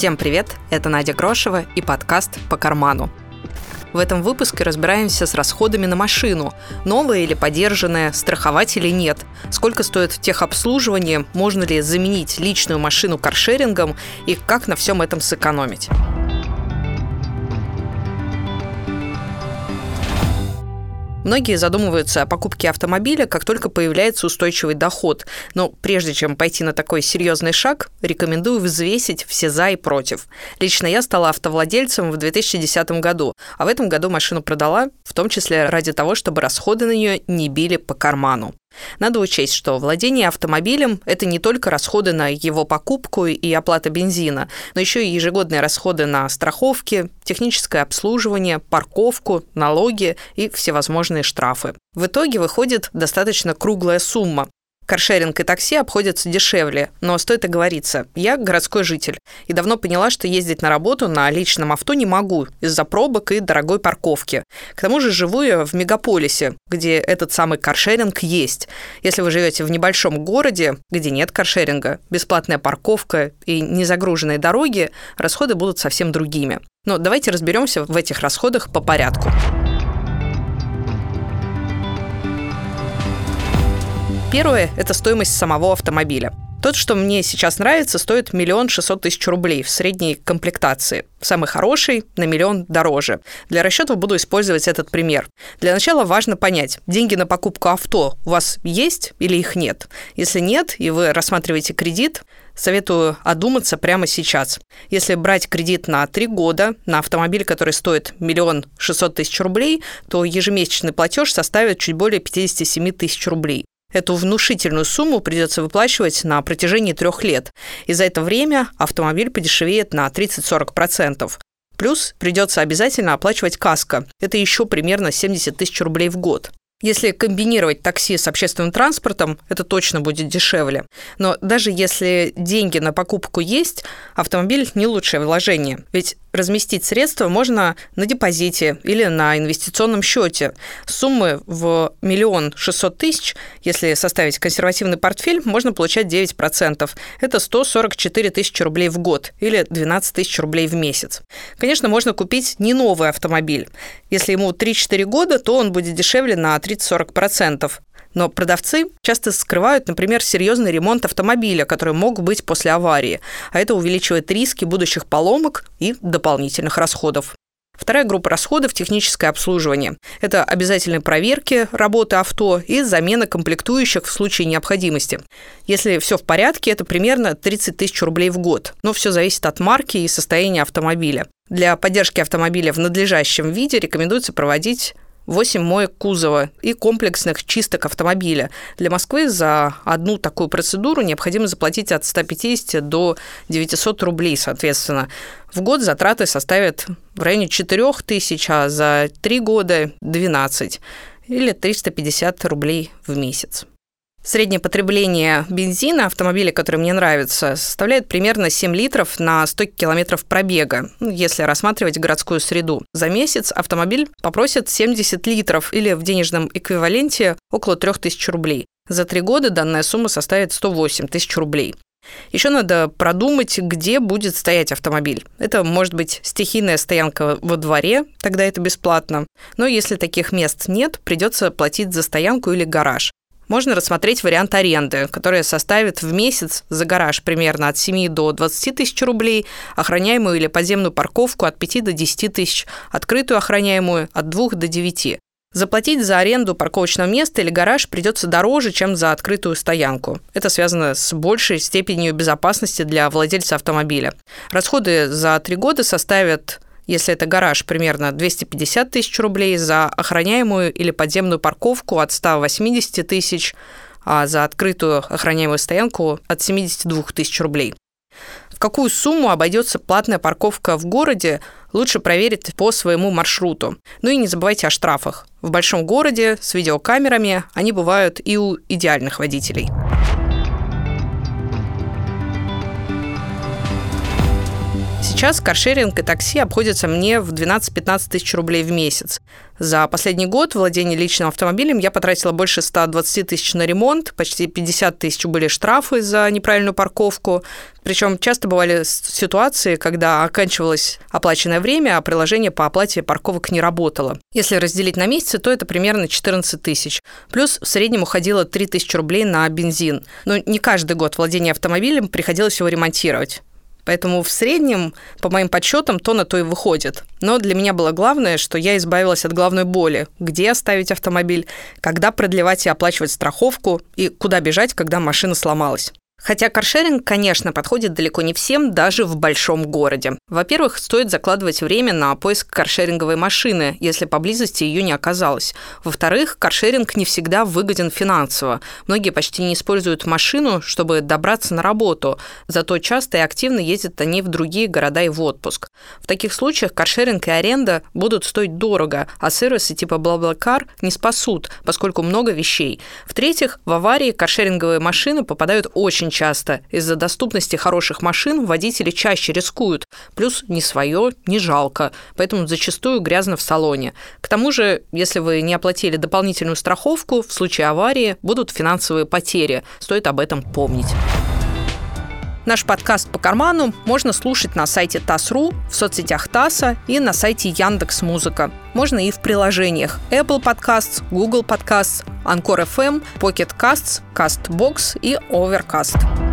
Всем привет, это Надя Грошева и подкаст «По карману». В этом выпуске разбираемся с расходами на машину. Новая или подержанная, страховать или нет. Сколько стоит техобслуживание, можно ли заменить личную машину каршерингом и как на всем этом сэкономить. Многие задумываются о покупке автомобиля, как только появляется устойчивый доход. Но прежде чем пойти на такой серьезный шаг, рекомендую взвесить все за и против. Лично я стала автовладельцем в 2010 году, а в этом году машину продала, в том числе ради того, чтобы расходы на нее не били по карману. Надо учесть, что владение автомобилем – это не только расходы на его покупку и оплата бензина, но еще и ежегодные расходы на страховки, техническое обслуживание, парковку, налоги и всевозможные штрафы. В итоге выходит достаточно круглая сумма, Каршеринг и такси обходятся дешевле, но стоит оговориться, я городской житель и давно поняла, что ездить на работу на личном авто не могу из-за пробок и дорогой парковки. К тому же живу я в мегаполисе, где этот самый каршеринг есть. Если вы живете в небольшом городе, где нет каршеринга, бесплатная парковка и незагруженные дороги, расходы будут совсем другими. Но давайте разберемся в этих расходах по порядку. Первое – это стоимость самого автомобиля. Тот, что мне сейчас нравится, стоит миллион шестьсот тысяч рублей в средней комплектации. Самый хороший на миллион дороже. Для расчетов буду использовать этот пример. Для начала важно понять, деньги на покупку авто у вас есть или их нет. Если нет, и вы рассматриваете кредит, советую одуматься прямо сейчас. Если брать кредит на три года на автомобиль, который стоит миллион шестьсот тысяч рублей, то ежемесячный платеж составит чуть более 57 тысяч рублей. Эту внушительную сумму придется выплачивать на протяжении трех лет, и за это время автомобиль подешевеет на 30-40%. Плюс придется обязательно оплачивать каско. Это еще примерно 70 тысяч рублей в год. Если комбинировать такси с общественным транспортом, это точно будет дешевле. Но даже если деньги на покупку есть, автомобиль не лучшее вложение. Ведь разместить средства можно на депозите или на инвестиционном счете. Суммы в миллион шестьсот тысяч, если составить консервативный портфель, можно получать 9%. Это 144 тысячи рублей в год или 12 тысяч рублей в месяц. Конечно, можно купить не новый автомобиль. Если ему 3-4 года, то он будет дешевле на 30-40%. Но продавцы часто скрывают, например, серьезный ремонт автомобиля, который мог быть после аварии, а это увеличивает риски будущих поломок и дополнительных расходов. Вторая группа расходов – техническое обслуживание. Это обязательные проверки работы авто и замена комплектующих в случае необходимости. Если все в порядке, это примерно 30 тысяч рублей в год. Но все зависит от марки и состояния автомобиля. Для поддержки автомобиля в надлежащем виде рекомендуется проводить 8 моек кузова и комплексных чисток автомобиля. Для Москвы за одну такую процедуру необходимо заплатить от 150 до 900 рублей, соответственно. В год затраты составят в районе 4 тысяч, а за 3 года 12 или 350 рублей в месяц. Среднее потребление бензина автомобиля, который мне нравится, составляет примерно 7 литров на 100 километров пробега, ну, если рассматривать городскую среду. За месяц автомобиль попросит 70 литров или в денежном эквиваленте около 3000 рублей. За три года данная сумма составит 108 тысяч рублей. Еще надо продумать, где будет стоять автомобиль. Это может быть стихийная стоянка во дворе, тогда это бесплатно. Но если таких мест нет, придется платить за стоянку или гараж можно рассмотреть вариант аренды, который составит в месяц за гараж примерно от 7 до 20 тысяч рублей, охраняемую или подземную парковку от 5 до 10 тысяч, открытую охраняемую от 2 до 9. Заплатить за аренду парковочного места или гараж придется дороже, чем за открытую стоянку. Это связано с большей степенью безопасности для владельца автомобиля. Расходы за три года составят если это гараж, примерно 250 тысяч рублей, за охраняемую или подземную парковку от 180 тысяч, а за открытую охраняемую стоянку от 72 тысяч рублей. В какую сумму обойдется платная парковка в городе, лучше проверить по своему маршруту. Ну и не забывайте о штрафах. В большом городе с видеокамерами они бывают и у идеальных водителей. Сейчас каршеринг и такси обходятся мне в 12-15 тысяч рублей в месяц. За последний год владения личным автомобилем я потратила больше 120 тысяч на ремонт, почти 50 тысяч были штрафы за неправильную парковку. Причем часто бывали ситуации, когда оканчивалось оплаченное время, а приложение по оплате парковок не работало. Если разделить на месяцы, то это примерно 14 тысяч. Плюс в среднем уходило 3 тысячи рублей на бензин. Но не каждый год владения автомобилем приходилось его ремонтировать. Поэтому в среднем, по моим подсчетам, то на то и выходит. Но для меня было главное, что я избавилась от главной боли. Где оставить автомобиль, когда продлевать и оплачивать страховку, и куда бежать, когда машина сломалась. Хотя каршеринг, конечно, подходит далеко не всем, даже в большом городе. Во-первых, стоит закладывать время на поиск каршеринговой машины, если поблизости ее не оказалось. Во-вторых, каршеринг не всегда выгоден финансово. Многие почти не используют машину, чтобы добраться на работу, зато часто и активно ездят они в другие города и в отпуск. В таких случаях каршеринг и аренда будут стоить дорого, а сервисы типа BlaBlaCar не спасут, поскольку много вещей. В-третьих, в аварии каршеринговые машины попадают очень очень часто. Из-за доступности хороших машин водители чаще рискуют. Плюс не свое, не жалко. Поэтому зачастую грязно в салоне. К тому же, если вы не оплатили дополнительную страховку, в случае аварии будут финансовые потери. Стоит об этом помнить. Наш подкаст по карману можно слушать на сайте ТАСС.ру, в соцсетях ТАССа и на сайте Яндекс Музыка. Можно и в приложениях Apple Podcasts, Google Podcasts, Anchor FM, Pocket Casts, CastBox и Overcast.